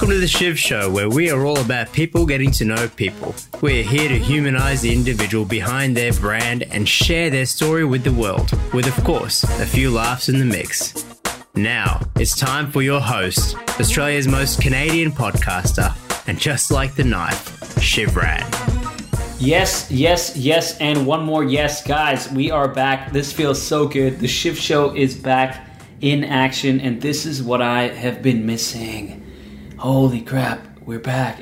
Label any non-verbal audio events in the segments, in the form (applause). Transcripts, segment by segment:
Welcome to the Shiv Show, where we are all about people getting to know people. We're here to humanize the individual behind their brand and share their story with the world, with, of course, a few laughs in the mix. Now, it's time for your host, Australia's most Canadian podcaster, and just like the knife, Shiv Rad. Yes, yes, yes, and one more yes, guys. We are back. This feels so good. The Shiv Show is back in action, and this is what I have been missing. Holy crap, we're back.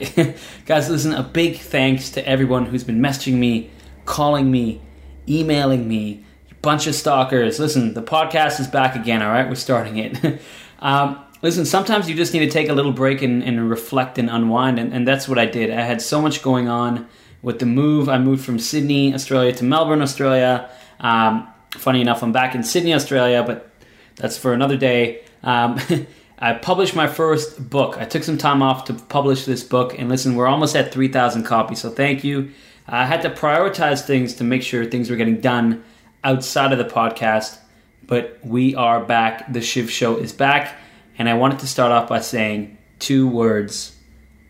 (laughs) Guys, listen, a big thanks to everyone who's been messaging me, calling me, emailing me, bunch of stalkers. Listen, the podcast is back again, all right? We're starting it. (laughs) um, listen, sometimes you just need to take a little break and, and reflect and unwind, and, and that's what I did. I had so much going on with the move. I moved from Sydney, Australia to Melbourne, Australia. Um, funny enough, I'm back in Sydney, Australia, but that's for another day. Um, (laughs) I published my first book. I took some time off to publish this book, and listen, we're almost at 3,000 copies, so thank you. I had to prioritize things to make sure things were getting done outside of the podcast, but we are back. The Shiv Show is back, and I wanted to start off by saying two words,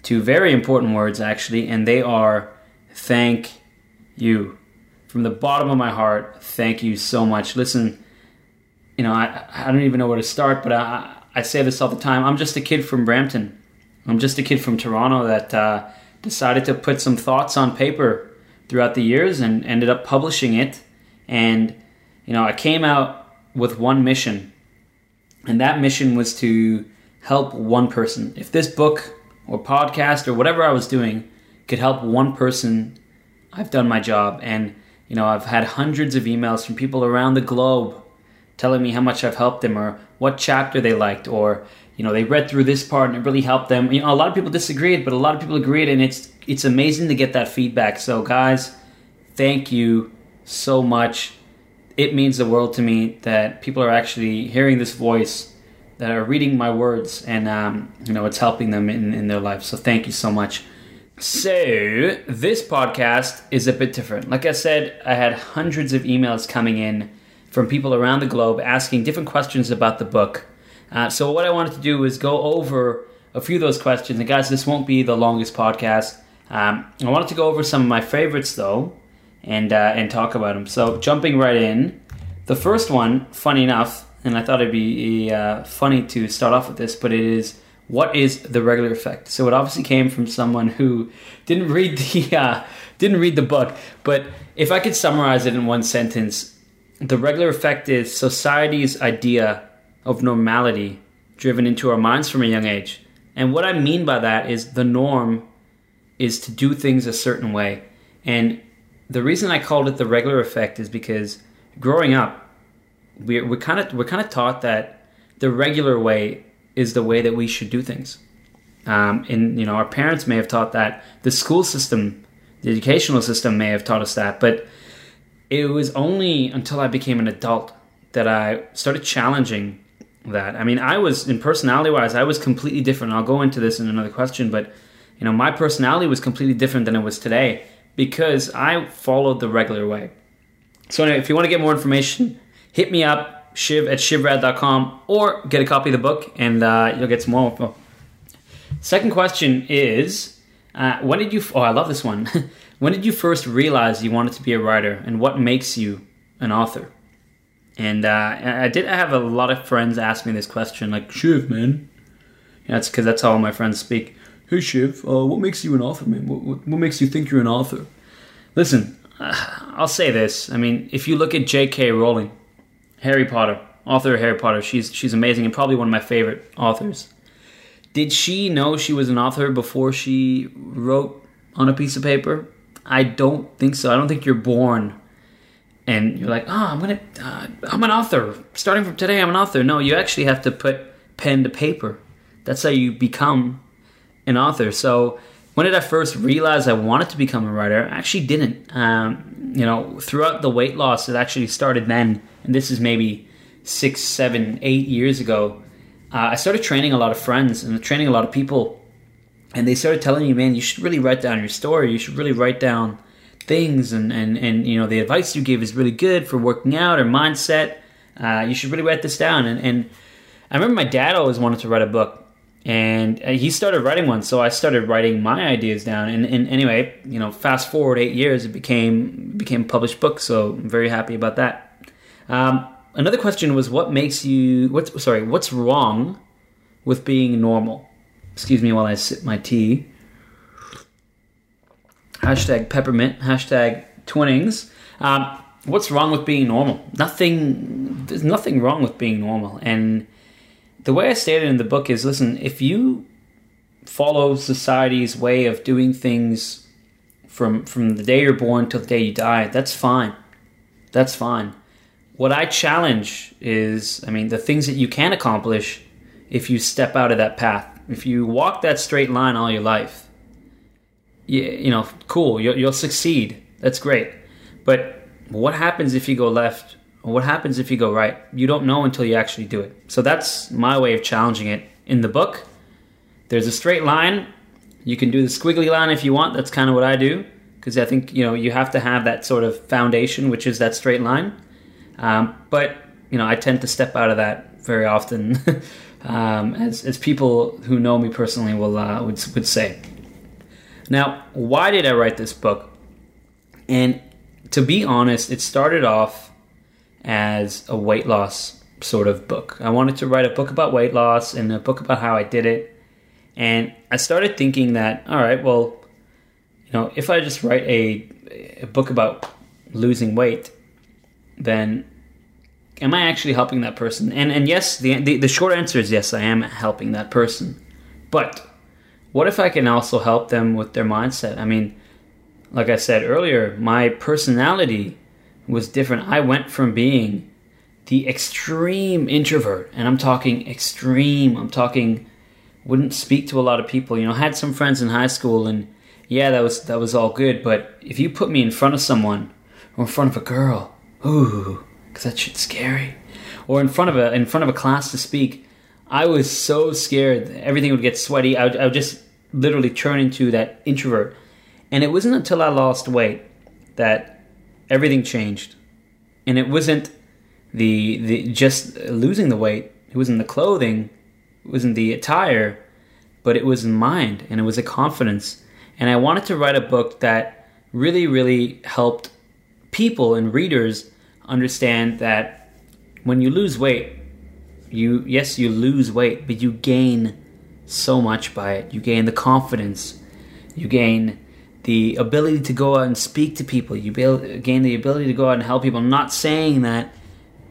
two very important words, actually, and they are thank you. From the bottom of my heart, thank you so much. Listen, you know, I, I don't even know where to start, but I, I say this all the time. I'm just a kid from Brampton. I'm just a kid from Toronto that uh, decided to put some thoughts on paper throughout the years and ended up publishing it. And, you know, I came out with one mission, and that mission was to help one person. If this book or podcast or whatever I was doing could help one person, I've done my job. And, you know, I've had hundreds of emails from people around the globe telling me how much I've helped them or what chapter they liked or you know they read through this part and it really helped them. You know, a lot of people disagreed, but a lot of people agreed, and it's it's amazing to get that feedback. So guys, thank you so much. It means the world to me that people are actually hearing this voice, that are reading my words, and um, you know it's helping them in, in their life. So thank you so much. So, this podcast is a bit different. Like I said, I had hundreds of emails coming in from people around the globe asking different questions about the book. Uh, so what I wanted to do was go over a few of those questions. And guys, this won't be the longest podcast. Um, I wanted to go over some of my favorites though, and uh, and talk about them. So jumping right in, the first one, funny enough, and I thought it'd be uh, funny to start off with this, but it is what is the regular effect? So it obviously came from someone who didn't read the (laughs) uh, didn't read the book, but if I could summarize it in one sentence, the regular effect is society's idea of normality driven into our minds from a young age. And what I mean by that is the norm is to do things a certain way. And the reason I called it the regular effect is because growing up, we're, we're kind of we're kind of taught that the regular way is the way that we should do things. Um, and you know, our parents may have taught that. The school system, the educational system, may have taught us that. But it was only until I became an adult that I started challenging that. I mean, I was in personality wise, I was completely different. I'll go into this in another question, but you know, my personality was completely different than it was today because I followed the regular way. So anyway, if you want to get more information, hit me up, shiv at shivrad.com, or get a copy of the book and uh, you'll get some more info. Second question is, uh, when did you? Oh, I love this one. (laughs) When did you first realize you wanted to be a writer, and what makes you an author? And uh, I did have a lot of friends ask me this question, like Shiv, man. That's because that's how all my friends speak. Hey Shiv, uh, what makes you an author, man? What, what, what, makes you think you're an author? Listen, uh, I'll say this. I mean, if you look at J.K. Rowling, Harry Potter, author of Harry Potter, she's she's amazing and probably one of my favorite authors. Did she know she was an author before she wrote on a piece of paper? I don't think so. I don't think you're born and you're like, oh, I'm gonna, uh, I'm an author. Starting from today, I'm an author. No, you actually have to put pen to paper. That's how you become an author. So when did I first realize I wanted to become a writer? I actually didn't. Um, you know, throughout the weight loss, it actually started then, and this is maybe six, seven, eight years ago. Uh, I started training a lot of friends and training a lot of people and they started telling me, man, you should really write down your story. You should really write down things, and and and you know the advice you give is really good for working out or mindset. Uh, you should really write this down. And, and I remember my dad always wanted to write a book, and uh, he started writing one, so I started writing my ideas down. And, and anyway, you know, fast forward eight years, it became became a published book. So I'm very happy about that. Um, another question was, what makes you? What's sorry? What's wrong with being normal? Excuse me while I sip my tea. Hashtag peppermint. Hashtag Twinings. Um, what's wrong with being normal? Nothing. There's nothing wrong with being normal, and the way I stated in the book is listen, if you follow society's way of doing things from from the day you're born till the day you die, that's fine. That's fine. What I challenge is, I mean, the things that you can accomplish if you step out of that path. If you walk that straight line all your life, you, you know, cool, you'll, you'll succeed. That's great. But what happens if you go left what happens if you go right? You don't know until you actually do it. So that's my way of challenging it in the book. There's a straight line. You can do the squiggly line if you want. That's kind of what I do because I think you know you have to have that sort of foundation, which is that straight line. Um, but you know, I tend to step out of that very often, (laughs) um, as, as people who know me personally will uh, would would say. Now, why did I write this book? And to be honest, it started off as a weight loss sort of book. I wanted to write a book about weight loss and a book about how I did it. And I started thinking that, all right, well, you know, if I just write a, a book about losing weight, then am I actually helping that person? And and yes, the, the the short answer is yes, I am helping that person. But what if I can also help them with their mindset? I mean, like I said earlier, my personality was different. I went from being the extreme introvert, and I'm talking extreme. I'm talking wouldn't speak to a lot of people. You know, I had some friends in high school, and yeah, that was that was all good. But if you put me in front of someone or in front of a girl, ooh, because that shit's scary, or in front of a in front of a class to speak, I was so scared. Everything would get sweaty. I would, I would just literally turn into that introvert. And it wasn't until I lost weight that everything changed, and it wasn't the the just losing the weight. It wasn't the clothing, it wasn't the attire, but it was mind and it was a confidence. And I wanted to write a book that really, really helped people and readers understand that when you lose weight, you yes you lose weight, but you gain so much by it. You gain the confidence, you gain the ability to go out and speak to people. You gain the ability to go out and help people. I'm not saying that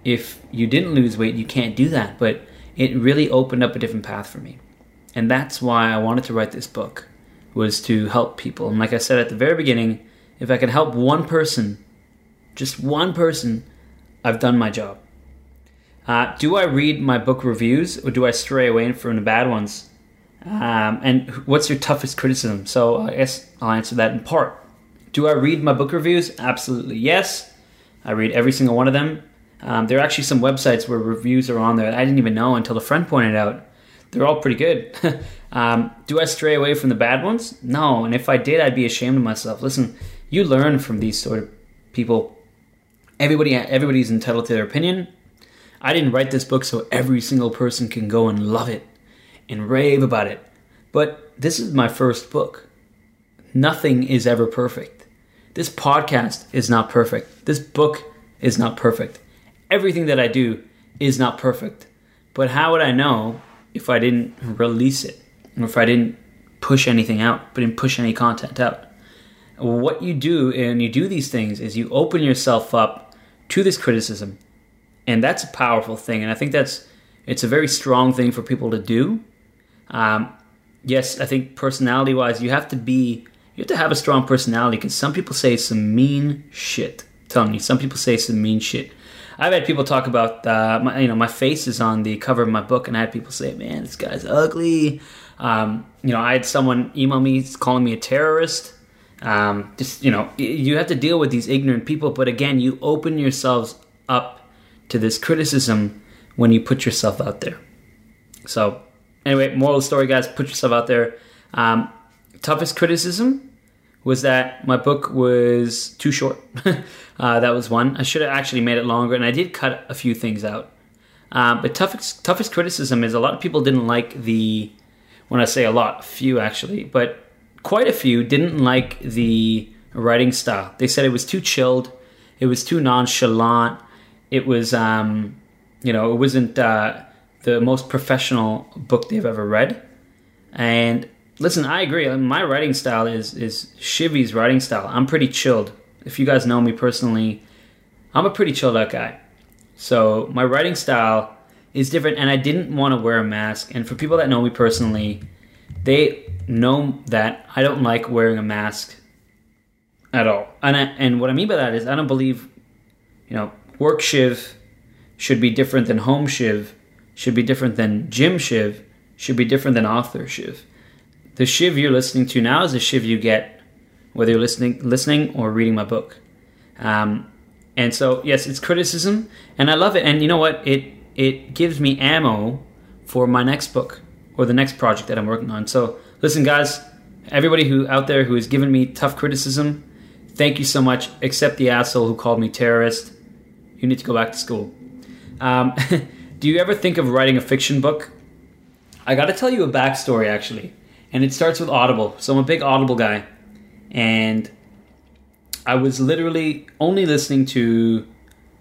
if you didn't lose weight, you can't do that, but it really opened up a different path for me. And that's why I wanted to write this book was to help people. And like I said at the very beginning, if I can help one person, just one person, I've done my job. Uh, do I read my book reviews or do I stray away from the bad ones? Um, and what's your toughest criticism? So I guess I'll answer that in part. Do I read my book reviews? Absolutely yes. I read every single one of them. Um, there are actually some websites where reviews are on there I didn't even know until a friend pointed out. They're all pretty good. (laughs) um, do I stray away from the bad ones? No. And if I did, I'd be ashamed of myself. Listen, you learn from these sort of people. Everybody, everybody's entitled to their opinion. I didn't write this book so every single person can go and love it and rave about it. But this is my first book. Nothing is ever perfect. This podcast is not perfect. This book is not perfect. Everything that I do is not perfect. But how would I know if I didn't release it? Or if I didn't push anything out, but didn't push any content out? What you do and you do these things is you open yourself up to this criticism. And that's a powerful thing. And I think that's it's a very strong thing for people to do um, yes, I think personality wise, you have to be, you have to have a strong personality because some people say some mean shit. Telling you, some people say some mean shit. I've had people talk about, uh, my, you know, my face is on the cover of my book, and I had people say, "Man, this guy's ugly." Um, you know, I had someone email me calling me a terrorist. Um, just you know, you have to deal with these ignorant people, but again, you open yourselves up to this criticism when you put yourself out there. So anyway, moral story, guys, put yourself out there. Um, toughest criticism was that my book was too short. (laughs) uh, that was one. I should have actually made it longer, and I did cut a few things out. Um, but toughest toughest criticism is a lot of people didn't like the when I say a lot, few actually, but quite a few didn't like the writing style. They said it was too chilled, it was too nonchalant, it was, um, you know, it wasn't uh, the most professional book they've ever read. And listen, I agree. My writing style is is Shivy's writing style. I'm pretty chilled. If you guys know me personally, I'm a pretty chilled out guy. So my writing style is different, and I didn't want to wear a mask. And for people that know me personally, they know that I don't like wearing a mask at all. And I, and what I mean by that is I don't believe, you know, work shiv should be different than home shiv, should be different than gym shiv, should be different than author shiv. The shiv you're listening to now is the shiv you get whether you're listening listening or reading my book. Um, and so yes, it's criticism, and I love it. And you know what? It it gives me ammo for my next book or the next project that I'm working on. So listen, guys, everybody who out there who has given me tough criticism, thank you so much. Except the asshole who called me terrorist. You need to go back to school. Um, (laughs) do you ever think of writing a fiction book? I got to tell you a backstory actually, and it starts with Audible. So I'm a big Audible guy, and I was literally only listening to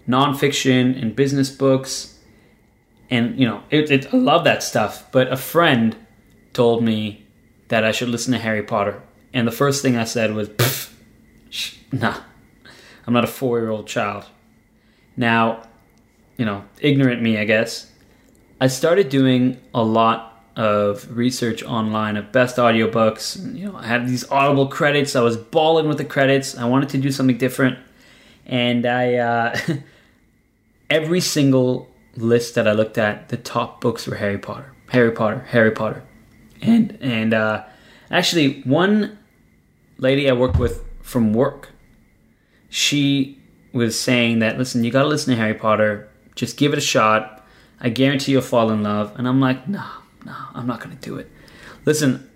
nonfiction and business books, and you know, it, it, I love that stuff. But a friend told me that I should listen to Harry Potter, and the first thing I said was, "Nah, I'm not a four-year-old child." Now, you know, ignorant me, I guess. I started doing a lot of research online of best audiobooks. You know, I had these Audible credits. I was balling with the credits. I wanted to do something different, and I uh, (laughs) every single list that I looked at, the top books were Harry Potter, Harry Potter, Harry Potter, and and uh, actually one lady I worked with from work, she was saying that listen, you got to listen to Harry Potter. Just give it a shot. I guarantee you'll fall in love. And I'm like, no, no, I'm not to do it. Listen,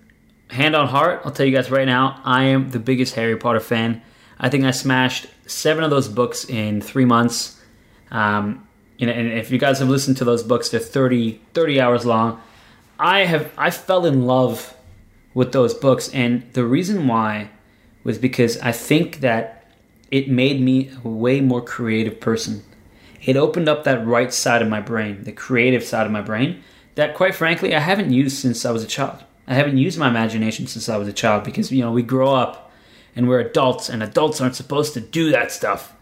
hand on heart, I'll tell you guys right now, I am the biggest Harry Potter fan. I think I smashed seven of those books in three months. Um, you know, and if you guys have listened to those books, they're 30, 30 hours long. I have I fell in love with those books, and the reason why was because I think that it made me a way more creative person. It opened up that right side of my brain, the creative side of my brain, that quite frankly I haven't used since I was a child. I haven't used my imagination since I was a child because you know we grow up and we're adults and adults aren't supposed to do that stuff.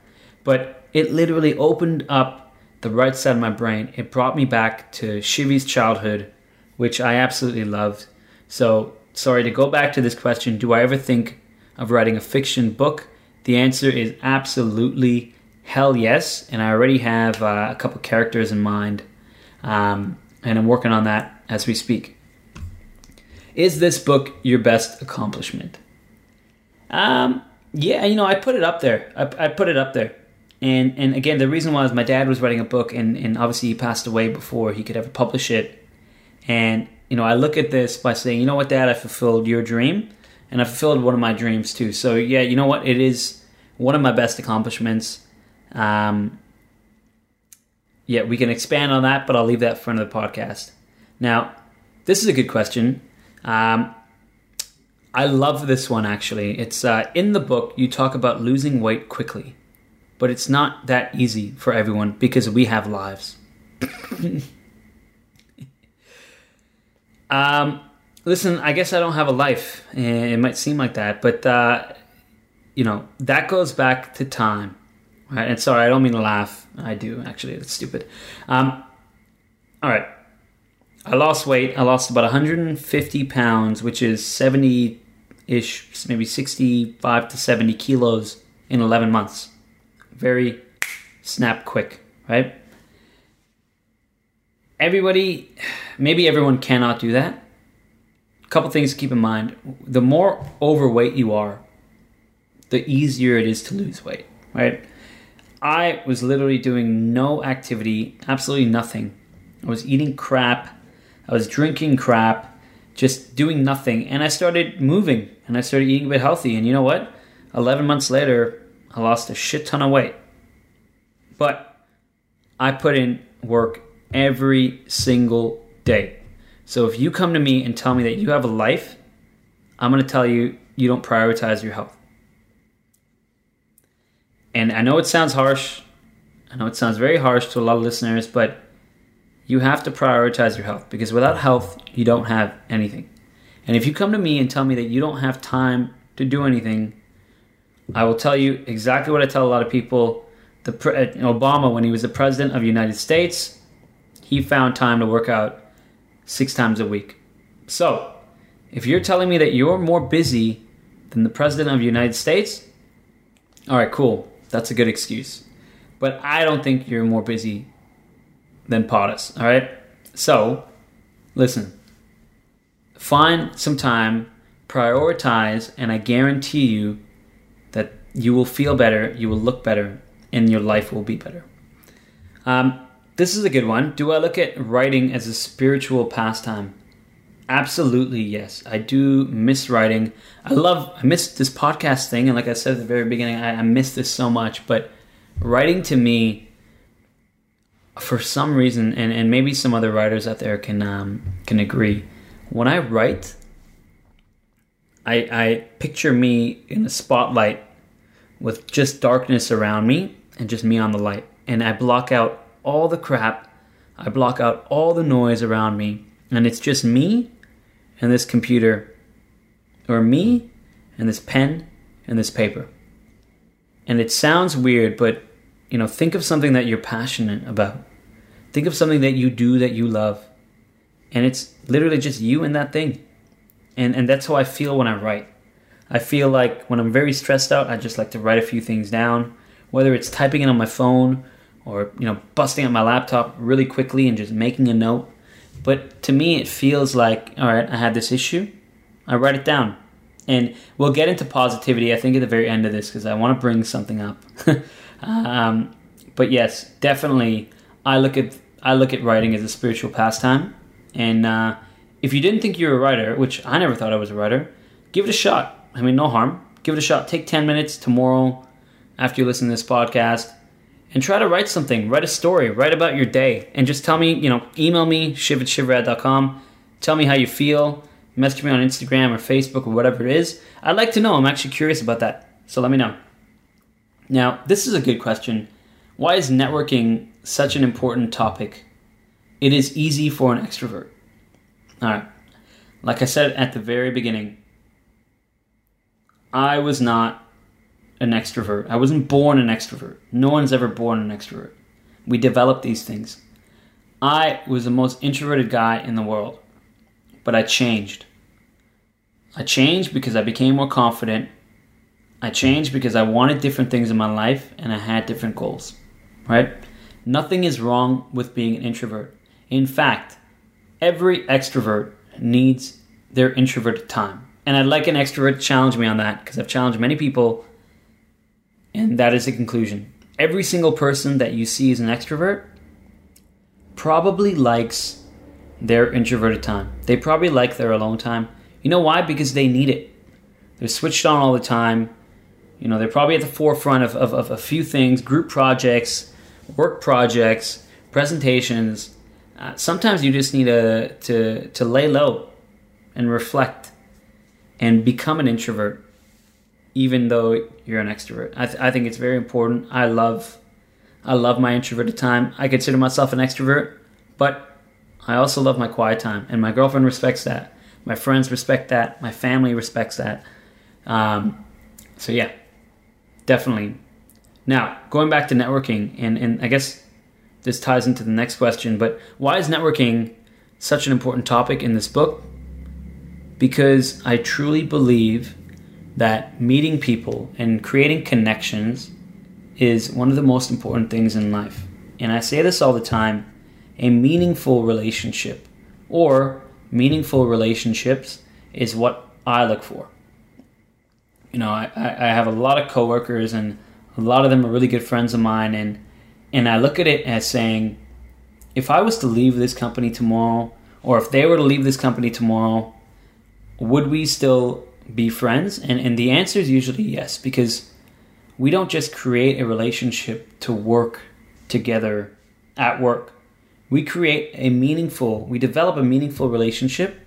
But it literally opened up the right side of my brain. It brought me back to Shivy's childhood, which I absolutely loved. So, sorry to go back to this question, do I ever think of writing a fiction book? The answer is absolutely hell yes, and I already have uh, a couple characters in mind. Um, and I'm working on that as we speak. Is this book your best accomplishment? Um, yeah, you know, I put it up there. I, I put it up there. And and again, the reason was my dad was writing a book, and, and obviously he passed away before he could ever publish it. And you know, I look at this by saying, you know what, Dad, I fulfilled your dream, and I fulfilled one of my dreams too. So yeah, you know what, it is one of my best accomplishments. Um, yeah, we can expand on that, but I'll leave that for another podcast. Now, this is a good question. Um, I love this one actually. It's uh, in the book, you talk about losing weight quickly, but it's not that easy for everyone because we have lives. (laughs) um, listen, I guess I don't have a life. It might seem like that, but uh, you know that goes back to time Right, and sorry, I don't mean to laugh. I do actually. That's stupid. Um, all right, I lost weight. I lost about 150 pounds, which is 70 ish, maybe 65 to 70 kilos in 11 months. Very snap quick, right? Everybody, maybe everyone cannot do that. A couple things to keep in mind. The more overweight you are, the easier it is to lose weight, right? I was literally doing no activity, absolutely nothing. I was eating crap, I was drinking crap, just doing nothing. And I started moving and I started eating a bit healthy. And you know what? 11 months later, I lost a shit ton of weight. But I put in work every single day. So if you come to me and tell me that you have a life, I'm going to tell you you don't prioritize your health. And I know it sounds harsh. I know it sounds very harsh to a lot of listeners, but you have to prioritize your health because without health, you don't have anything. And if you come to me and tell me that you don't have time to do anything, I will tell you exactly what I tell a lot of people. The uh, Obama, when he was the president of the United States, he found time to work out six times a week. So, if you're telling me that you're more busy than the president of the United States, all right, cool. That's a good excuse. But I don't think you're more busy than POTUS, all right? So, listen. Find some time, prioritize, and I guarantee you you will feel better, you will look better, and your life will be better. Um, this is a good one. Do I look at writing as a spiritual pastime? Absolutely, yes. I do miss writing. I love, I miss this podcast thing. And like I said at the very beginning, I, I miss this so much. But writing to me, for some reason, and, and maybe some other writers out there can um, can agree, when I write, I, I picture me in a spotlight with just darkness around me and just me on the light. And I block out all the crap, I block out all the noise around me, and it's just me and this computer, or me and this pen and this paper. And it sounds weird, but you know, think of something that you're passionate about. Think of something that you do that you love. And it's literally just you and that thing. And and that's how I feel when I write. I feel like when I'm very stressed out, I just like to write a few things down, whether it's typing it on my phone or you know busting out my laptop really quickly and just making a note but to me, it feels like, all right, I had this issue. I write it down. And we'll get into positivity, I think, at the very end of this because I want to bring something up. (laughs) um, but yes, definitely, I look at I look at writing as a spiritual pastime. And uh, if you didn't think you were a writer, which I never thought I was a writer, give it a shot. I mean, no harm. Give it a shot. Take 10 minutes tomorrow after you listen to this podcast and try to write something, write a story, write about your day, and just tell me, you know, email me, shiv at shivrad.com. Tell me how you feel. Message me on Instagram or Facebook or whatever it is. I'd like to know. I'm actually curious about that. So let me know. Now, this is a good question. Why is networking such an important topic? It is easy for an extrovert. All right. Like I said at the very beginning, I was not an extrovert. I wasn't born an extrovert. No one's ever born an extrovert. We develop these things. I was the most introverted guy in the world, but I changed. I changed because I became more confident. I changed because I wanted different things in my life and I had different goals, right? Nothing is wrong with being an introvert. In fact, every extrovert needs their introverted time. And I'd like an extrovert to challenge me on that because I've challenged many people and that is the conclusion. Every single person that you see as an extrovert probably likes their introverted time. They probably like their alone time. You know why? Because they need it. They're switched on all the time. You know, they're probably at the forefront of, of, of a few things group projects, work projects, presentations. Uh, sometimes you just need to, to, to lay low and reflect and become an introvert even though you're an extrovert. I, th- I think it's very important. I love I love my introverted time. I consider myself an extrovert, but I also love my quiet time, and my girlfriend respects that. My friends respect that. My family respects that. Um, so yeah, definitely. Now going back to networking, and and I guess this ties into the next question. But why is networking such an important topic in this book? Because I truly believe that meeting people and creating connections is one of the most important things in life. And I say this all the time a meaningful relationship or meaningful relationships is what I look for. You know, I, I have a lot of coworkers and a lot of them are really good friends of mine and and I look at it as saying if I was to leave this company tomorrow or if they were to leave this company tomorrow, would we still be friends? And, and the answer is usually yes, because we don't just create a relationship to work together at work. we create a meaningful, we develop a meaningful relationship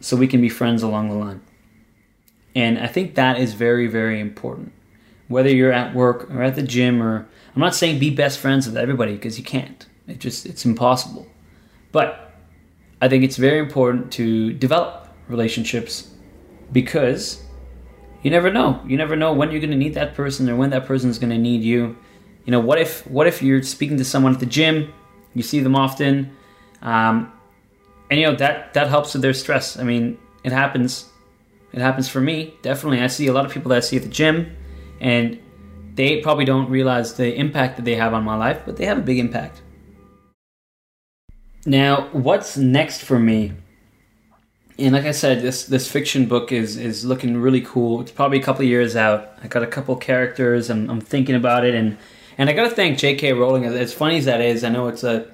so we can be friends along the line. And I think that is very, very important. Whether you're at work or at the gym or I'm not saying be best friends with everybody because you can't. It just it's impossible. But I think it's very important to develop relationships because you never know. You never know when you're going to need that person or when that person is going to need you. You know, what if what if you're speaking to someone at the gym, you see them often, um, and you know that that helps with their stress. I mean, it happens. It happens for me definitely. I see a lot of people that I see at the gym, and they probably don't realize the impact that they have on my life, but they have a big impact. Now, what's next for me? And like I said, this this fiction book is is looking really cool. It's probably a couple years out. I got a couple characters. I'm, I'm thinking about it, and and I got to thank J.K. Rowling. As funny as that is, I know it's a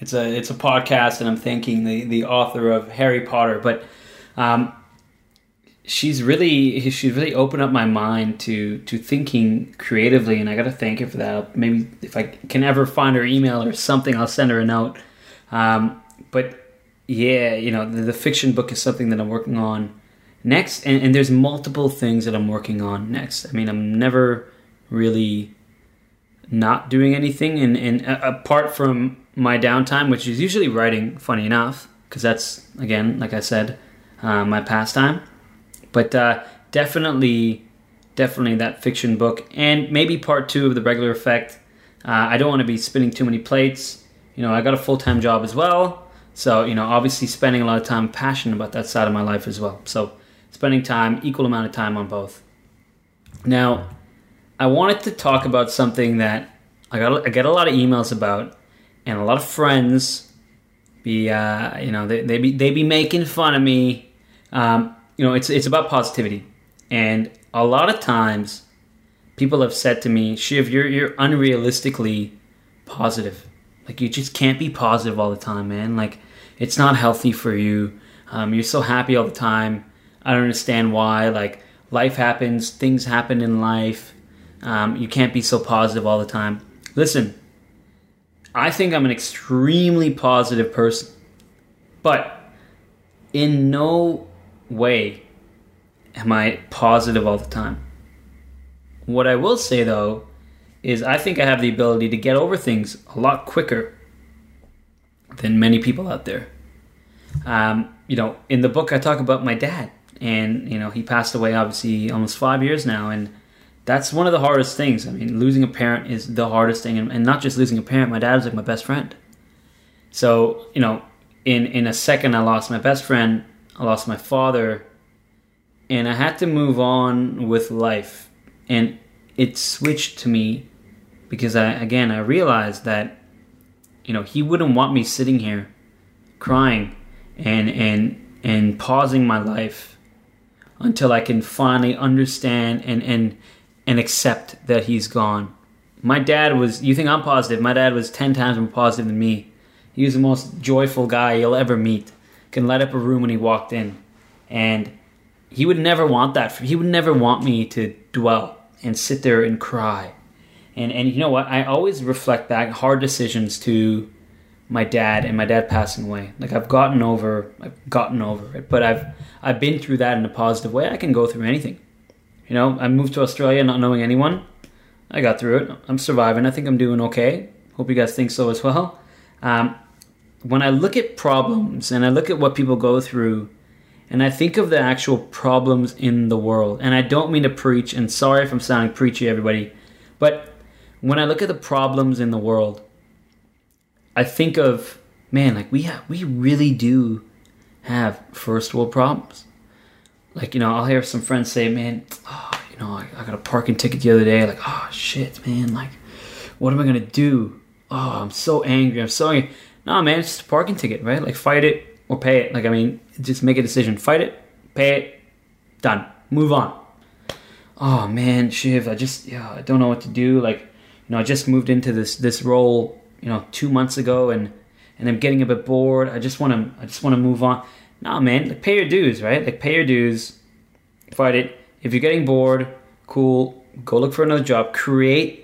it's a it's a podcast, and I'm thanking the the author of Harry Potter, but um, she's really she's really opened up my mind to to thinking creatively, and I got to thank her for that. Maybe if I can ever find her email or something, I'll send her a note. Um, but yeah, you know, the, the, fiction book is something that I'm working on next, and, and there's multiple things that I'm working on next. I mean, I'm never really not doing anything, and, and uh, apart from my downtime, which is usually writing, funny enough, because that's again, like I said, uh, my pastime. But uh, definitely, definitely that fiction book, and maybe part two of the regular effect. Uh, I don't want to be spinning too many plates. You know, I got a full time job as well, so you know, obviously spending a lot of time passionate about that side of my life as well. So spending time, equal amount of time on both. Now, I wanted to talk about something that I got I get a lot of emails about, and a lot of friends be uh, you know they they be they be making fun of me. Um, you know, it's it's about positivity, and a lot of times people have said to me, "Shiv, you're you're unrealistically positive. Like you just can't be positive all the time, man. Like it's not healthy for you. Um, you're so happy all the time. I don't understand why. Like life happens, things happen in life. Um, you can't be so positive all the time. Listen, I think I'm an extremely positive person, but in no way am I positive all the time. What I will say though is I think I have the ability to get over things a lot quicker than many people out there. Um, you know, in the book I talk about my dad, and you know he passed away obviously almost five years now, and that's one of the hardest things. I mean, losing a parent is the hardest thing, and, and not just losing a parent. My dad was like my best friend. So you know, in in a second, I lost my best friend. I lost my father, and I had to move on with life. And it switched to me because I again I realized that you know he wouldn't want me sitting here crying and and and pausing my life until I can finally understand and and and accept that he's gone. My dad was you think I'm positive, my dad was 10 times more positive than me. He was the most joyful guy you'll ever meet can light up a room when he walked in. And he would never want that. He would never want me to dwell and sit there and cry. And and you know what? I always reflect back hard decisions to my dad and my dad passing away. Like I've gotten over I've gotten over it, but I've I've been through that in a positive way. I can go through anything. You know, I moved to Australia not knowing anyone. I got through it. I'm surviving. I think I'm doing okay. Hope you guys think so as well. Um, when I look at problems and I look at what people go through, and I think of the actual problems in the world, and I don't mean to preach, and sorry if I'm sounding preachy, everybody, but when I look at the problems in the world, I think of man, like we have, we really do have first world problems. Like you know, I'll hear some friends say, "Man, oh, you know, I, I got a parking ticket the other day. Like, oh shit, man, like, what am I gonna do? Oh, I'm so angry. I'm so angry." No, man, it's just a parking ticket, right? Like, fight it or pay it. Like, I mean, just make a decision. Fight it, pay it, done. Move on. Oh man, Shiv, I just yeah, I don't know what to do. Like, you know, I just moved into this this role, you know, two months ago, and and I'm getting a bit bored. I just want to I just want to move on. No, man, like pay your dues, right? Like pay your dues, fight it. If you're getting bored, cool, go look for another job. Create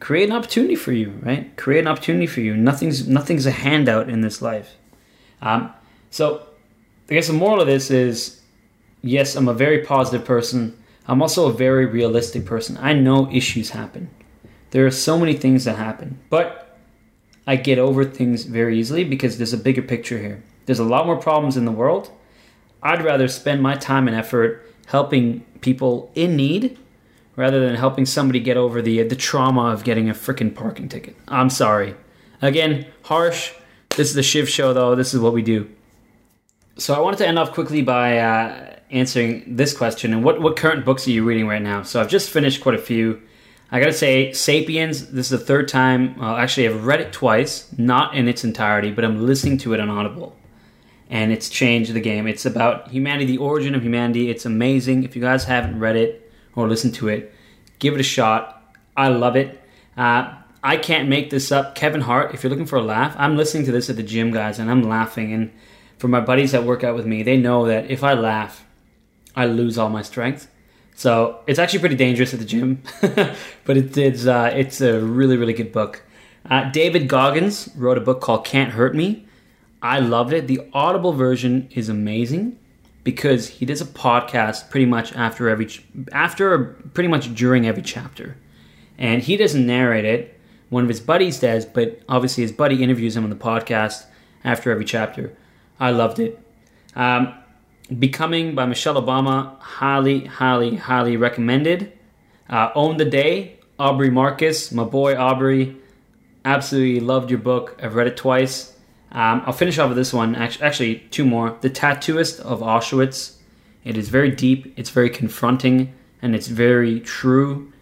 create an opportunity for you, right? Create an opportunity for you. Nothing's nothing's a handout in this life. Um, so, I guess the moral of this is, yes, I'm a very positive person. I'm also a very realistic person. I know issues happen. There are so many things that happen, but I get over things very easily because there's a bigger picture here. There's a lot more problems in the world. I'd rather spend my time and effort helping people in need rather than helping somebody get over the the trauma of getting a freaking parking ticket. I'm sorry. Again, harsh. This is the Shiv show though. This is what we do. So I wanted to end off quickly by uh, answering this question. And what what current books are you reading right now? So I've just finished quite a few. I gotta say, Sapiens. This is the third time. Actually, I've read it twice, not in its entirety, but I'm listening to it on Audible, and it's changed the game. It's about humanity, the origin of humanity. It's amazing. If you guys haven't read it or listened to it, give it a shot. I love it. Uh, I can't make this up. Kevin Hart. If you're looking for a laugh, I'm listening to this at the gym, guys, and I'm laughing. And for my buddies that work out with me, they know that if I laugh, I lose all my strength. So it's actually pretty dangerous at the gym, (laughs) but it, it's uh, it's a really really good book. Uh, David Goggins wrote a book called Can't Hurt Me. I loved it. The Audible version is amazing because he does a podcast pretty much after every after pretty much during every chapter, and he doesn't narrate it. One of his buddies does, but obviously his buddy interviews him on the podcast after every chapter. I loved it. Um, Becoming by Michelle Obama, highly, highly, highly recommended. Uh, Own the Day, Aubrey Marcus, my boy Aubrey. Absolutely loved your book. I've read it twice. Um, I'll finish off with this one. Actually, actually, two more. The Tattooist of Auschwitz. It is very deep, it's very confronting, and it's very true.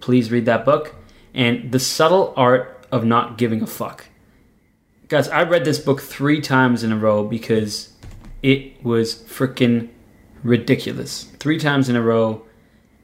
Please read that book. And The Subtle Art of Not Giving a Fuck. Guys, I read this book three times in a row because it was freaking ridiculous. Three times in a row.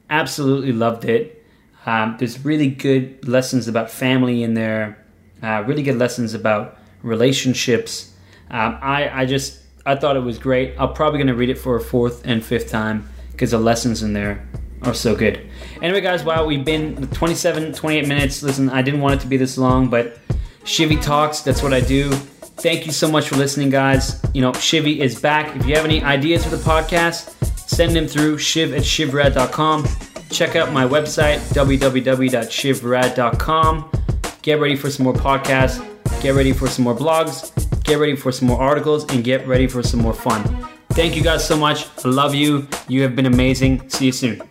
Absolutely loved it. Um, there's really good lessons about family in there. Uh, really good lessons about relationships. Um, I, I just I thought it was great. I'm probably gonna read it for a fourth and fifth time because the lessons in there are so good. Anyway, guys, wow, we've been 27, 28 minutes. Listen, I didn't want it to be this long, but Shivy talks. That's what I do. Thank you so much for listening, guys. You know, Shivy is back. If you have any ideas for the podcast, send them through shiv at shivrad.com. Check out my website, www.shivrad.com. Get ready for some more podcasts. Get ready for some more blogs. Get ready for some more articles and get ready for some more fun. Thank you guys so much. I love you. You have been amazing. See you soon.